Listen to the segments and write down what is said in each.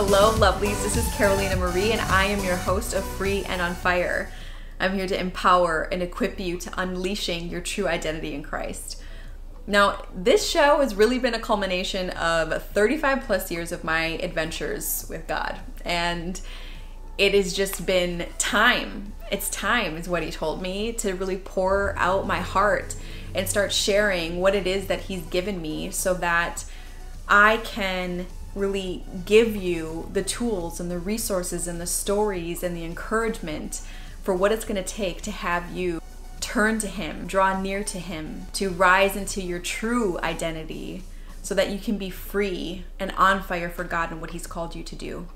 Hello, lovelies. This is Carolina Marie, and I am your host of Free and on Fire. I'm here to empower and equip you to unleashing your true identity in Christ. Now, this show has really been a culmination of 35 plus years of my adventures with God. And it has just been time. It's time, is what He told me, to really pour out my heart and start sharing what it is that He's given me so that I can really give you the tools and the resources and the stories and the encouragement for what it's going to take to have you turn to Him, draw near to Him, to rise into your true identity so that you can be free and on fire for God and what He's called you to do.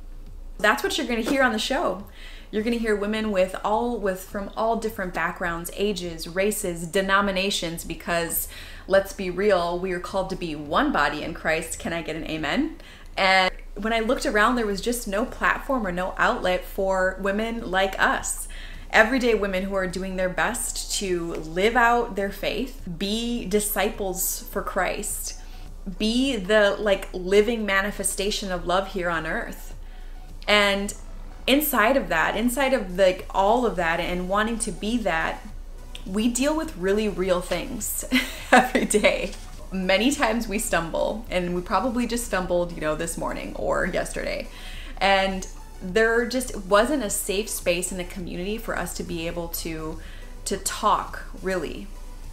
That's what you're going to hear on the show. You're going to hear women with all with from all different backgrounds, ages, races, denominations because let's be real, we are called to be one body in Christ. Can I get an amen? And when I looked around, there was just no platform or no outlet for women like us. Everyday women who are doing their best to live out their faith, be disciples for Christ, be the like living manifestation of love here on earth. And inside of that, inside of like all of that and wanting to be that, we deal with really real things every day many times we stumble and we probably just stumbled you know this morning or yesterday. And there just wasn't a safe space in the community for us to be able to to talk really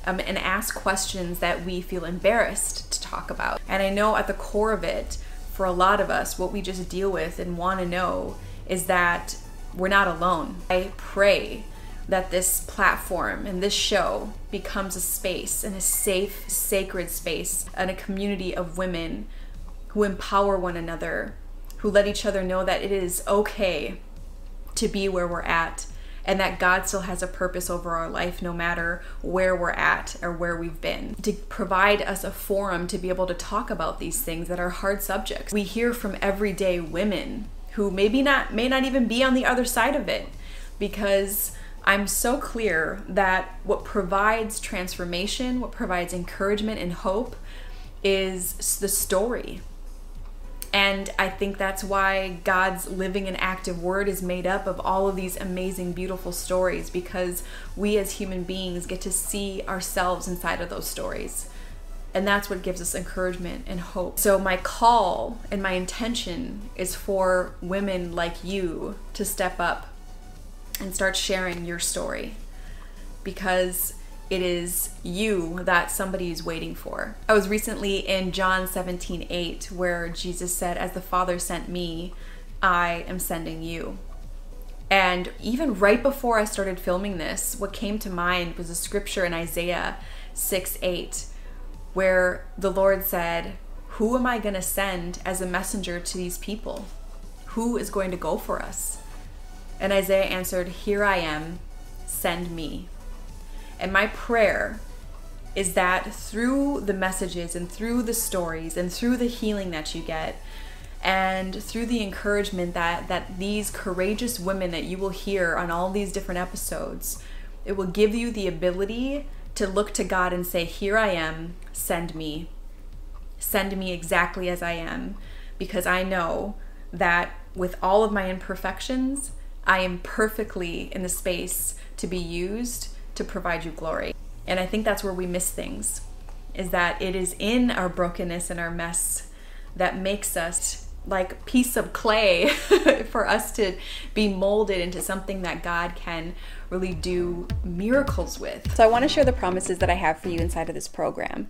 um, and ask questions that we feel embarrassed to talk about. And i know at the core of it for a lot of us what we just deal with and want to know is that we're not alone. I pray that this platform and this show becomes a space and a safe, sacred space and a community of women who empower one another, who let each other know that it is okay to be where we're at and that God still has a purpose over our life no matter where we're at or where we've been. To provide us a forum to be able to talk about these things that are hard subjects. We hear from everyday women who maybe not may not even be on the other side of it because I'm so clear that what provides transformation, what provides encouragement and hope is the story. And I think that's why God's living and active word is made up of all of these amazing, beautiful stories because we as human beings get to see ourselves inside of those stories. And that's what gives us encouragement and hope. So, my call and my intention is for women like you to step up and start sharing your story because it is you that somebody is waiting for. I was recently in John 17 8, where Jesus said, As the Father sent me, I am sending you. And even right before I started filming this, what came to mind was a scripture in Isaiah 6 8, where the Lord said, Who am I going to send as a messenger to these people? Who is going to go for us? And Isaiah answered, Here I am, send me. And my prayer is that through the messages and through the stories and through the healing that you get, and through the encouragement that, that these courageous women that you will hear on all these different episodes, it will give you the ability to look to God and say, Here I am, send me. Send me exactly as I am, because I know that with all of my imperfections, I am perfectly in the space to be used to provide you glory. And I think that's where we miss things is that it is in our brokenness and our mess that makes us like piece of clay for us to be molded into something that God can really do miracles with. So I want to share the promises that I have for you inside of this program.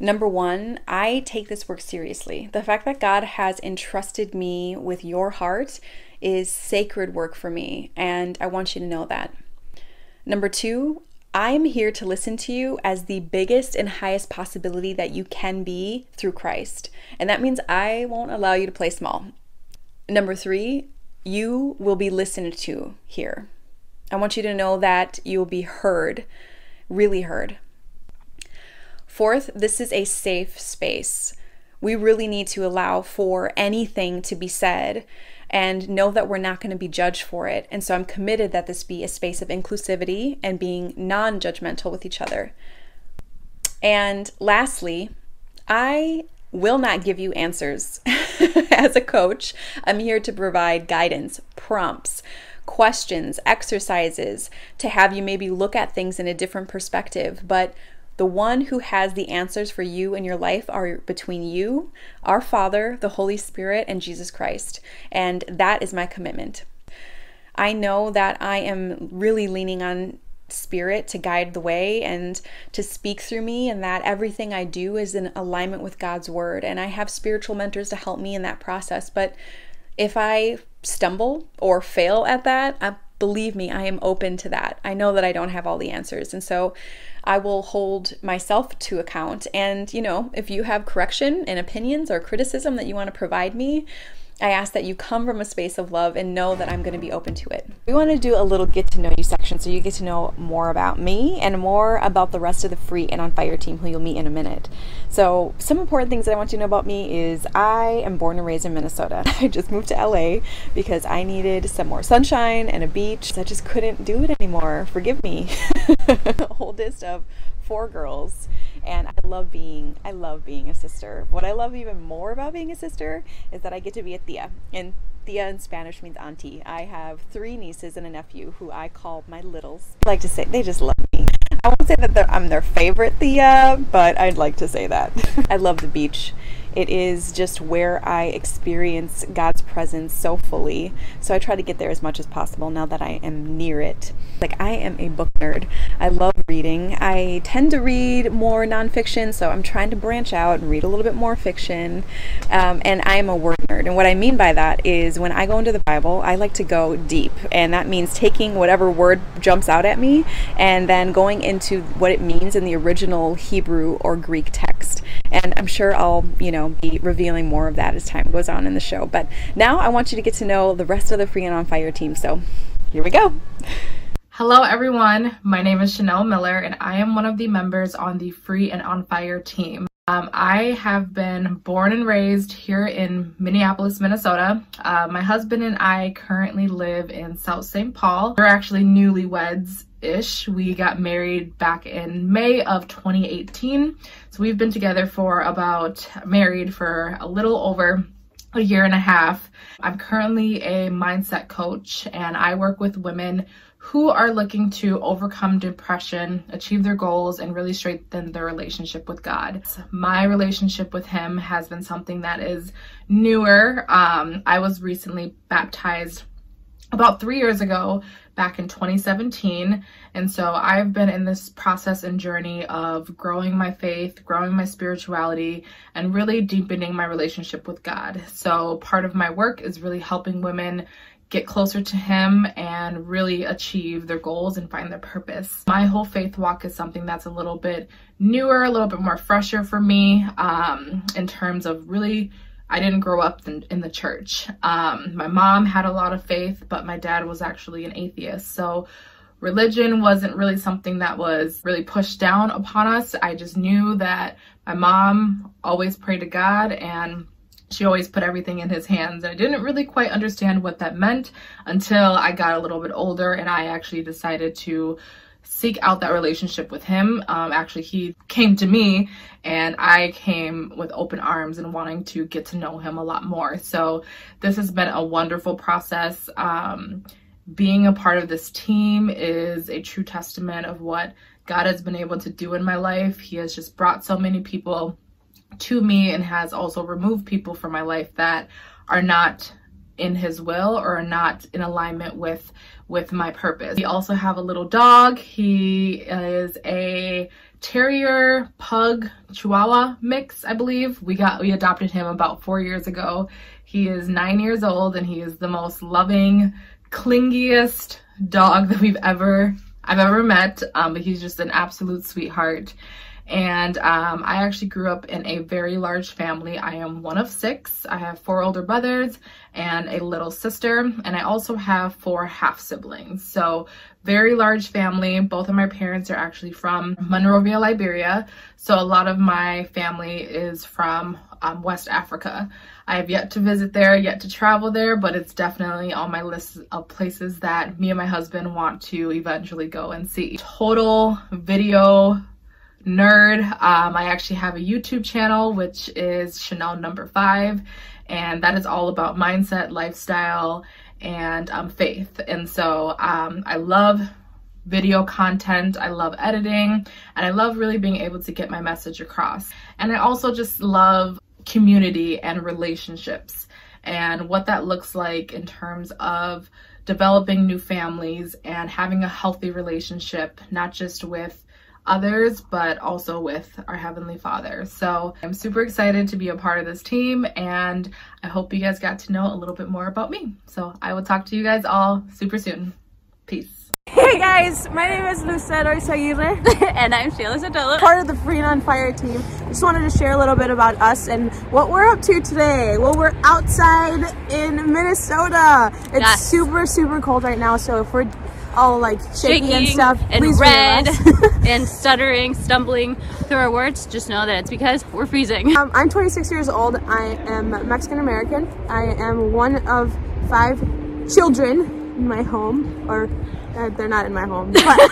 Number one, I take this work seriously. The fact that God has entrusted me with your heart is sacred work for me, and I want you to know that. Number two, I'm here to listen to you as the biggest and highest possibility that you can be through Christ. And that means I won't allow you to play small. Number three, you will be listened to here. I want you to know that you'll be heard, really heard. Fourth, this is a safe space. We really need to allow for anything to be said and know that we're not going to be judged for it. And so I'm committed that this be a space of inclusivity and being non judgmental with each other. And lastly, I will not give you answers As a coach, I'm here to provide guidance, prompts, questions, exercises to have you maybe look at things in a different perspective. But the one who has the answers for you in your life are between you, our Father, the Holy Spirit, and Jesus Christ. And that is my commitment. I know that I am really leaning on spirit to guide the way and to speak through me, and that everything I do is in alignment with God's word. And I have spiritual mentors to help me in that process. But if I stumble or fail at that, I, believe me, I am open to that. I know that I don't have all the answers. And so I will hold myself to account. And, you know, if you have correction and opinions or criticism that you want to provide me, I ask that you come from a space of love and know that I'm going to be open to it. We want to do a little get to know you section so you get to know more about me and more about the rest of the free and on fire team who you'll meet in a minute. So, some important things that I want you to know about me is I am born and raised in Minnesota. I just moved to LA because I needed some more sunshine and a beach. I just couldn't do it anymore. Forgive me. Oldest of four girls and I love being I love being a sister. What I love even more about being a sister is that I get to be a tia. And tia in Spanish means auntie. I have three nieces and a nephew who I call my littles. I like to say they just love me. I won't say that I'm their favorite tia, but I'd like to say that. I love the beach. It is just where I experience God's presence so fully. So I try to get there as much as possible now that I am near it. Like, I am a book nerd. I love reading. I tend to read more nonfiction, so I'm trying to branch out and read a little bit more fiction. Um, and I am a word nerd. And what I mean by that is when I go into the Bible, I like to go deep. And that means taking whatever word jumps out at me and then going into what it means in the original Hebrew or Greek text. And I'm sure I'll, you know, be revealing more of that as time goes on in the show. But now I want you to get to know the rest of the Free and On Fire team. So here we go. Hello, everyone. My name is Chanel Miller, and I am one of the members on the Free and On Fire team. Um, I have been born and raised here in Minneapolis, Minnesota. Uh, my husband and I currently live in South St. Paul. We're actually newlyweds ish. We got married back in May of 2018. So we've been together for about married for a little over a year and a half. I'm currently a mindset coach and I work with women who are looking to overcome depression, achieve their goals, and really strengthen their relationship with God. My relationship with Him has been something that is newer. Um, I was recently baptized about three years ago back in 2017. And so I've been in this process and journey of growing my faith, growing my spirituality, and really deepening my relationship with God. So part of my work is really helping women get closer to Him and really achieve their goals and find their purpose. My whole faith walk is something that's a little bit newer, a little bit more fresher for me um, in terms of really I didn't grow up in, in the church. Um, my mom had a lot of faith, but my dad was actually an atheist. So religion wasn't really something that was really pushed down upon us. I just knew that my mom always prayed to God and she always put everything in his hands. I didn't really quite understand what that meant until I got a little bit older and I actually decided to seek out that relationship with him. Um, actually, he came to me and I came with open arms and wanting to get to know him a lot more. So, this has been a wonderful process. Um, being a part of this team is a true testament of what God has been able to do in my life. He has just brought so many people to me and has also removed people from my life that are not in his will or are not in alignment with with my purpose. We also have a little dog. He is a terrier pug chihuahua mix, I believe. We got we adopted him about 4 years ago. He is 9 years old and he is the most loving, clingiest dog that we've ever I've ever met. Um, but he's just an absolute sweetheart. And um, I actually grew up in a very large family. I am one of six. I have four older brothers and a little sister, and I also have four half siblings. So, very large family. Both of my parents are actually from Monrovia, Liberia. So, a lot of my family is from um, West Africa. I have yet to visit there, yet to travel there, but it's definitely on my list of places that me and my husband want to eventually go and see. Total video nerd. Um, I actually have a YouTube channel, which is Chanel number five. and that is all about mindset, lifestyle, and um, faith. And so um, I love video content, I love editing, and I love really being able to get my message across. And I also just love community and relationships and what that looks like in terms of developing new families and having a healthy relationship, not just with others, but also with our Heavenly Father. So I'm super excited to be a part of this team, and I hope you guys got to know a little bit more about me. So I will talk to you guys all super soon. Peace. Hey guys, my name is Lucero Isaguirre. and I'm Sheila Sotelo. Part of the Free and on Fire team. Just wanted to share a little bit about us and what we're up to today. Well, we're outside in Minnesota. It's Yes. super, super cold right now, so if we're all like shaky Shaking and stuff, and please red and stuttering, stumbling through our words, just know that it's because we're freezing. Um, I'm 26 years old. I am Mexican American. I am one of five children in my home, or uh, they're not in my home, but,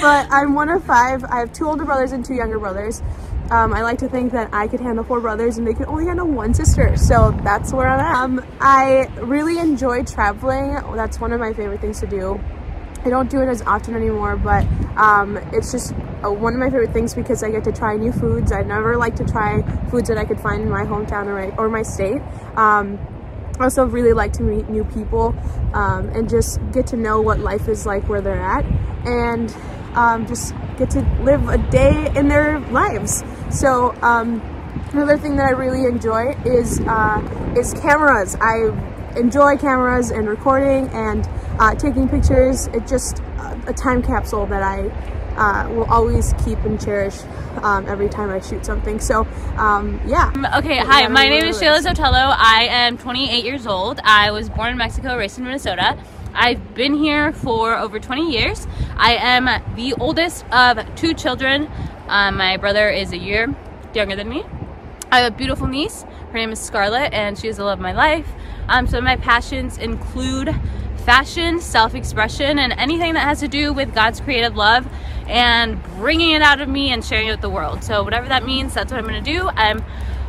but I'm one of five. I have two older brothers and two younger brothers. Um, I like to think that I could handle four brothers and they could only handle one sister, so that's where I'm at. Um, I really enjoy traveling. That's one of my favorite things to do. I don't do it as often anymore, but um, it's just one of my favorite things because I get to try new foods. I never like to try foods that I could find in my hometown or my, or my state. Um, I also really like to meet new people um, and just get to know what life is like where they're at and um, just get to live a day in their lives. So um, another thing that I really enjoy is uh, is cameras. I enjoy cameras and recording and uh, taking pictures. It's just a, time capsule that I uh, will always keep and cherish um, every time I shoot something. So um, yeah. Okay, hi, my name is Sheila is. Sotelo. I am 28 years old. I was born in Mexico, raised in Minnesota. I've been here for over 20 years. I am the oldest of two children. Um, my brother is a year younger than me. I have a beautiful niece. Her name is Scarlett, and she is the love of my life. Um, of my passions include fashion, self expression, and anything that has to do with God's creative love and bringing it out of me and sharing it with the world. So, whatever that means, that's what I'm going to do. I'm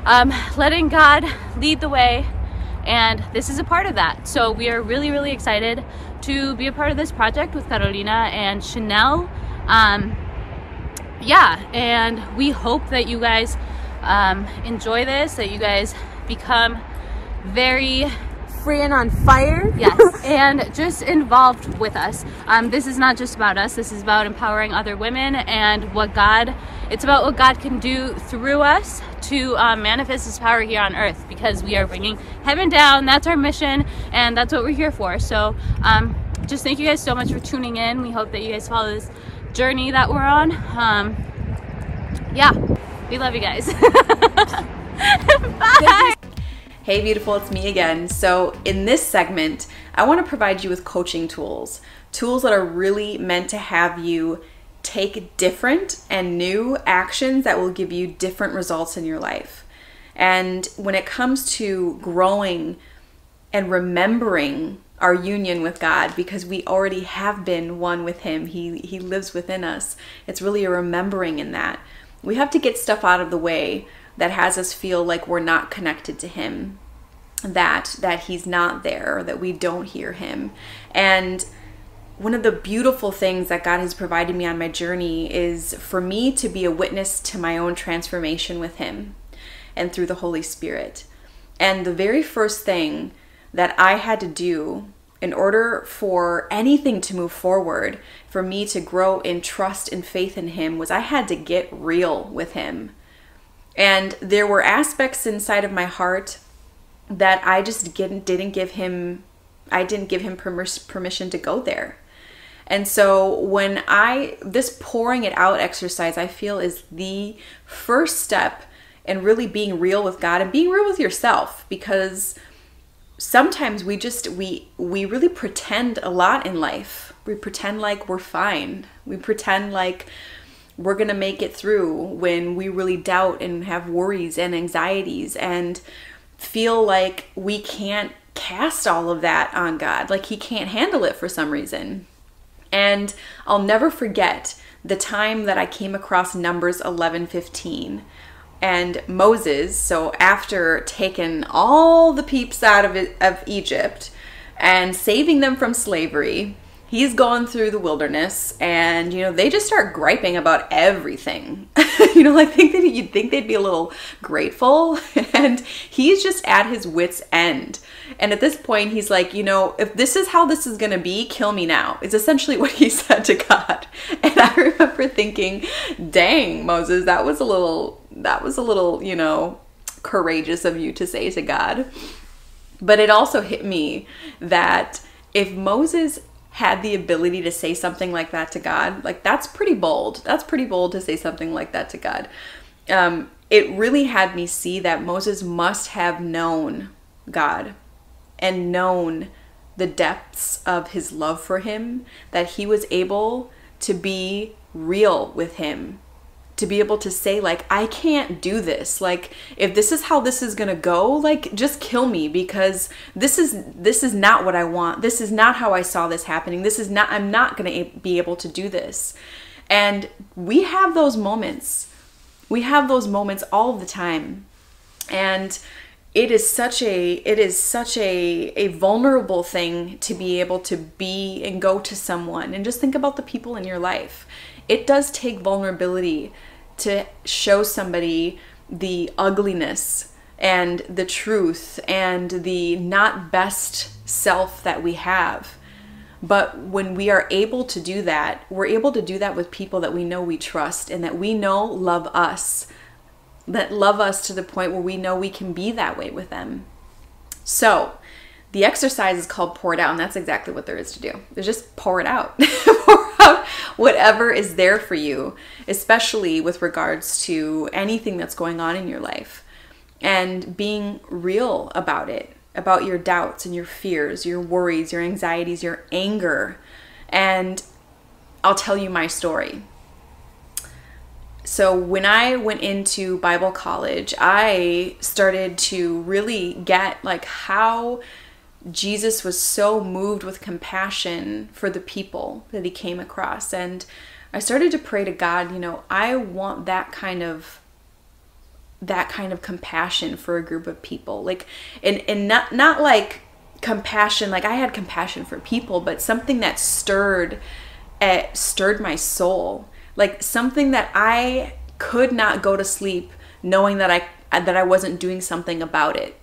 um, letting God lead the way, and this is a part of that. So, we are really, really excited to be a part of this project with Carolina and Chanel. Um, yeah, and we hope that you guys um, enjoy this, that you guys become very Free and on fire. yes and just involved with us. Um, this is not just about us. This is about empowering other women and what god it's about what god can do through us to um, manifest his power here on earth because we are bringing heaven down. That's our mission and that's what we're here for. So um, just thank you guys so much for tuning in. We hope that you guys follow this journey that we're on. Um, yeah we love you guys bye Hey, beautiful, it's me again. So, in this segment, I want to provide you with coaching tools. Tools that are really meant to have you take different and new actions that will give you different results in your life. And when it comes to growing and remembering our union with God because we already have been one with him. He he lives within us. It's really a remembering in that. We have to get stuff out of the way that has us feel like we're not connected to him. That that he's not there, that we don't hear him. And one of the beautiful things that God has provided me on my journey is for me to be a witness to my own transformation with Him and through the Holy Spirit. And the very first thing that I had to do in order for anything to move forward, for me to grow in trust and faith in Him, was I had to get real with Him. And there were aspects inside of my heart that I just didn't, didn't give Him, I didn't give Him permis- permission to go there. And so when I this pouring it out exercise I feel is the first step in really being real with God and being real with yourself because sometimes we just we we really pretend a lot in life. We pretend like we're fine. We pretend like we're going to make it through when we really doubt and have worries and anxieties and feel like we can't cast all of that on God. Like he can't handle it for some reason. And I'll never forget the time that I came across Numbers 11:15 And Moses, so after taking all the peeps out of, of Egypt and saving them from slavery, he's gone through the wilderness and you know they just start griping about everything. You know i think that you'd think they'd be a little grateful and he's just at his wits end. And at this point he's like you know if this is how this is going to be kill me now it's essentially what he said to god. And i remember thinking dang moses that was a little that was a little you know courageous of you to say to god but it also hit me that if moses had the ability to say something like that to God, like that's pretty bold. That's pretty bold to say something like that to God. Um, it really had me see that Moses must have known God and known the depths of his love for him, that he was able to be real with him to be able to say like I can't do this. Like if this is how this is going to go, like just kill me because this is this is not what I want. This is not how I saw this happening. This is not I'm not going to be able to do this. And we have those moments. We have those moments all the time. And it is such a it is such a a vulnerable thing to be able to be and go to someone and just think about the people in your life it does take vulnerability to show somebody the ugliness and the truth and the not best self that we have. But when we are able to do that, we're able to do that with people that we know we trust and that we know love us, that love us to the point where we know we can be that way with them. So, the exercise is called pour it out, and that's exactly what there is to do. Is just pour it out. pour out whatever is there for you, especially with regards to anything that's going on in your life. And being real about it, about your doubts and your fears, your worries, your anxieties, your anger. And I'll tell you my story. So, when I went into Bible college, I started to really get like how Jesus was so moved with compassion for the people that he came across. And I started to pray to God, you know, I want that kind of that kind of compassion for a group of people. Like and and not not like compassion like I had compassion for people, but something that stirred it stirred my soul. Like something that I could not go to sleep knowing that I that I wasn't doing something about it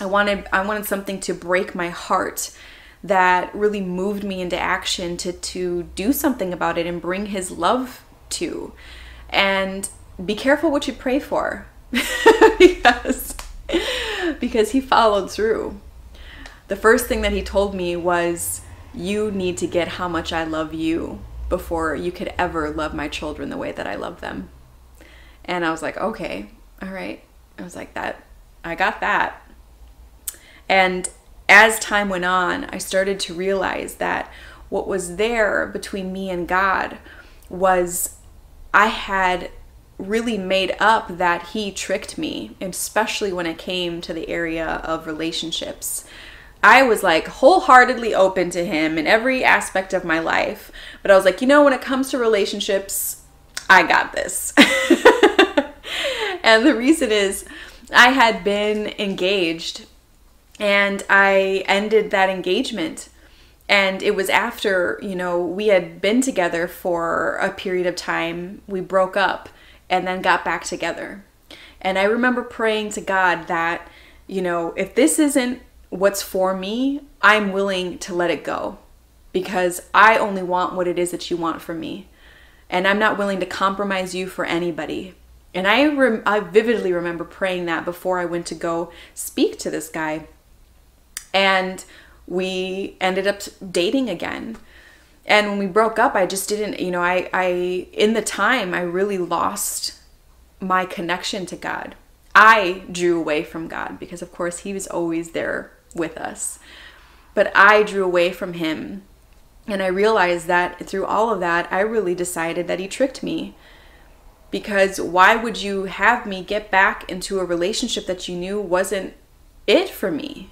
I wanted I wanted something to break my heart that really moved me into action to to do something about it and bring his love to. And be careful what you pray for because because he followed through. The first thing that he told me was you need to get how much I love you before you could ever love my children the way that I love them. And I was like, okay, all right. I was like that I got that. And as time went on, I started to realize that what was there between me and God was I had really made up that He tricked me, especially when it came to the area of relationships. I was like wholeheartedly open to Him in every aspect of my life. But I was like, you know, when it comes to relationships, I got this. and the reason is, I had been engaged and I ended that engagement. And it was after, you know, we had been together for a period of time. We broke up and then got back together. And I remember praying to God that, you know, if this isn't what's for me, I'm willing to let it go because I only want what it is that you want from me. And I'm not willing to compromise you for anybody. And I, rem- I vividly remember praying that before I went to go speak to this guy and we ended up dating again. And when we broke up i just didn't you know i i in the time i really lost my connection to god. I drew away from god because of course he was always there with us. But i drew away from him. And i realized that through all of that i really decided that he tricked me. Because why would you have me get back into a relationship that you knew wasn't it for me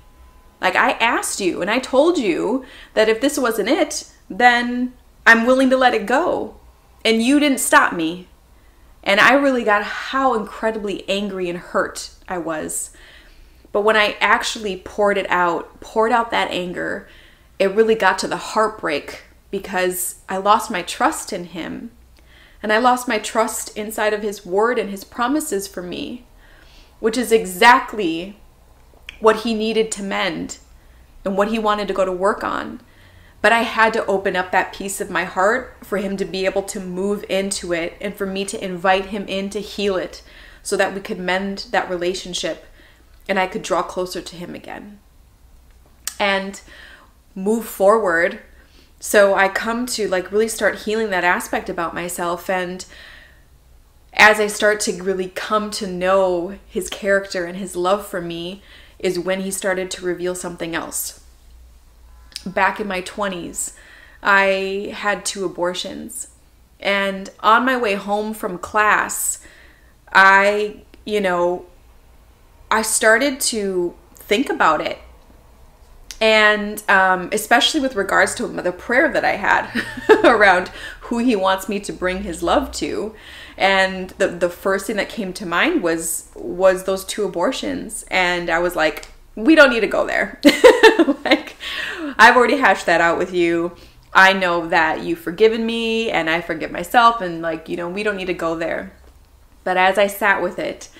like I asked you and I told you that if this wasn't it, then I'm willing to let it go. And you didn't stop me. And I really got how incredibly angry and hurt I was. But when I actually poured it out, poured out that anger, it really got to the heartbreak because I lost my trust in him. And I lost my trust inside of his word and his promises for me, which is exactly what he needed to mend and what he wanted to go to work on. But I had to open up that piece of my heart for him to be able to move into it and for me to invite him in to heal it so that we could mend that relationship and I could draw closer to him again and move forward. So I come to like really start healing that aspect about myself and as I start to really come to know his character and his love for me is when he started to reveal something else back in my 20s, I had two abortions. And on my way home from class, I, you know, I started to think about it. And um, especially with regards to the prayer that I had around who he wants me to bring his love to. And the, the first thing that came to mind was was those two abortions. And I was like, we don't need to go there. like, I've already hashed that out with you. I know that you've forgiven me and I forgive myself, and like, you know, we don't need to go there. But as I sat with it,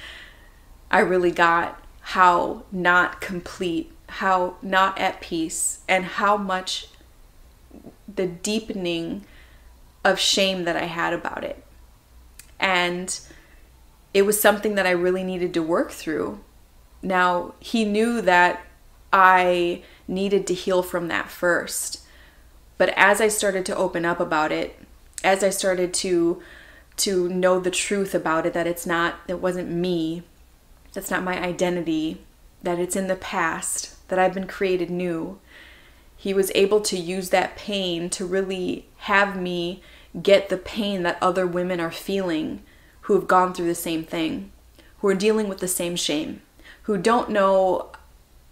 I really got how not complete, how not at peace, and how much the deepening of shame that I had about it. And it was something that I really needed to work through now, he knew that I needed to heal from that first. But as I started to open up about it, as I started to to know the truth about it that it's not it wasn't me, that's not my identity, that it's in the past, that I've been created new. He was able to use that pain to really have me get the pain that other women are feeling who have gone through the same thing, who are dealing with the same shame who don't know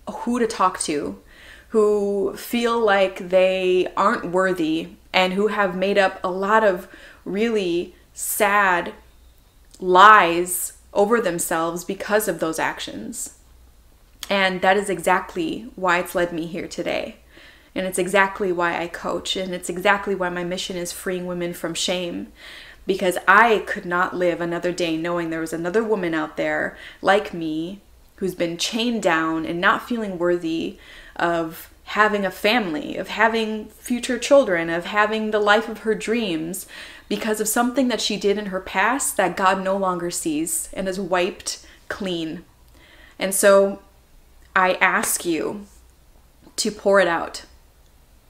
who to talk to, who feel like they aren't worthy, and who have made up a lot of really sad lies over themselves because of those actions. And that is exactly why it's led me here today. And it's exactly why I coach. And it's exactly why my mission is freeing women from shame. Because I could not live another day knowing there was another woman out there like me who's been chained down and not feeling worthy of having a family, of having future children, of having the life of her dreams because of something that she did in her past that God no longer sees and is wiped clean. And so I ask you to pour it out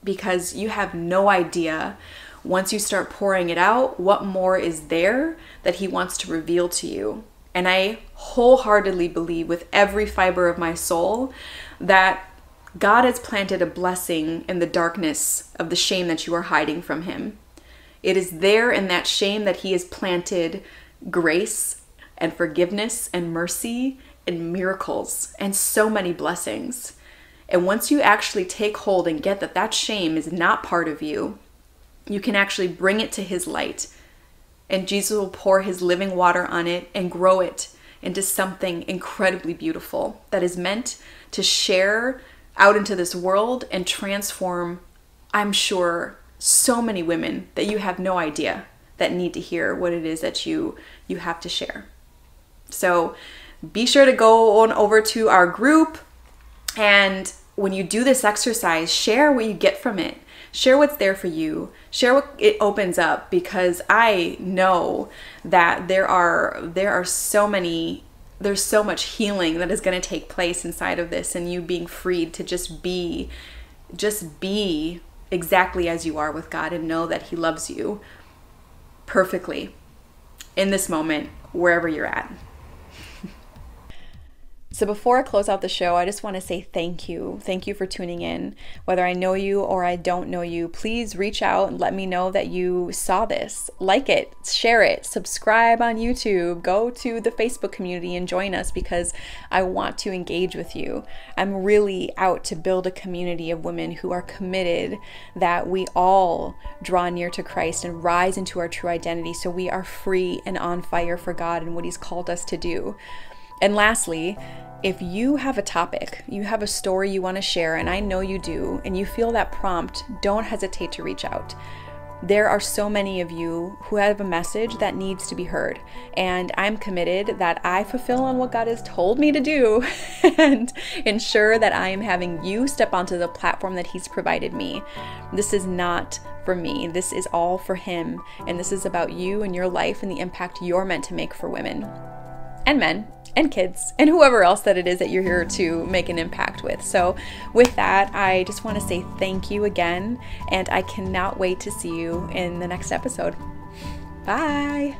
because you have no idea once you start pouring it out what more is there that He wants to reveal to you. And I wholeheartedly believe with every fiber of my soul that God has planted a blessing in the darkness of the shame that you are hiding from Him. It is there in that shame that He has planted grace and forgiveness and mercy and miracles and so many blessings. And once you actually take hold and get that that shame is not part of you, you can actually bring it to His light and Jesus will pour his living water on it and grow it into something incredibly beautiful that is meant to share out into this world and transform, I'm sure, so many women that you have no idea that need to hear what it is that you you have to share. So be sure to go on over to our group and when you do this exercise, share what you get from it. Share what's there for you. Share what it opens up because i know that there are there are so many there's so much healing that is going to take place inside of this and you being freed to just be just be exactly as you are with god and know that he loves you perfectly in this moment wherever you're at So before I close out the show, I just want to say thank you. Thank you for tuning in. Whether I know you or I don't know you, please reach out and let me know that you saw this. Like it, share it, subscribe on YouTube, go to the Facebook community and join us because I want to engage with you. I'm really out to build a community of women who are committed that we all draw near to Christ and rise into our true identity so we are free and on fire for God and what He's called us to do. And lastly, if you have a topic, you have a story you want to share, and I know you do, and you feel that prompt, don't hesitate to reach out. There are so many of you who have a message that needs to be heard, and I'm committed that I fulfill on what God has told me to do and ensure that I am having you step onto the platform that He's provided me. This is not for me, this is all for Him, and this is about you and your life and the impact you're meant to make for women and men and kids and whoever else that it is that you're here to make an impact with. So, with that, I just want to say thank you again, and I cannot wait to see you in the next episode. Bye.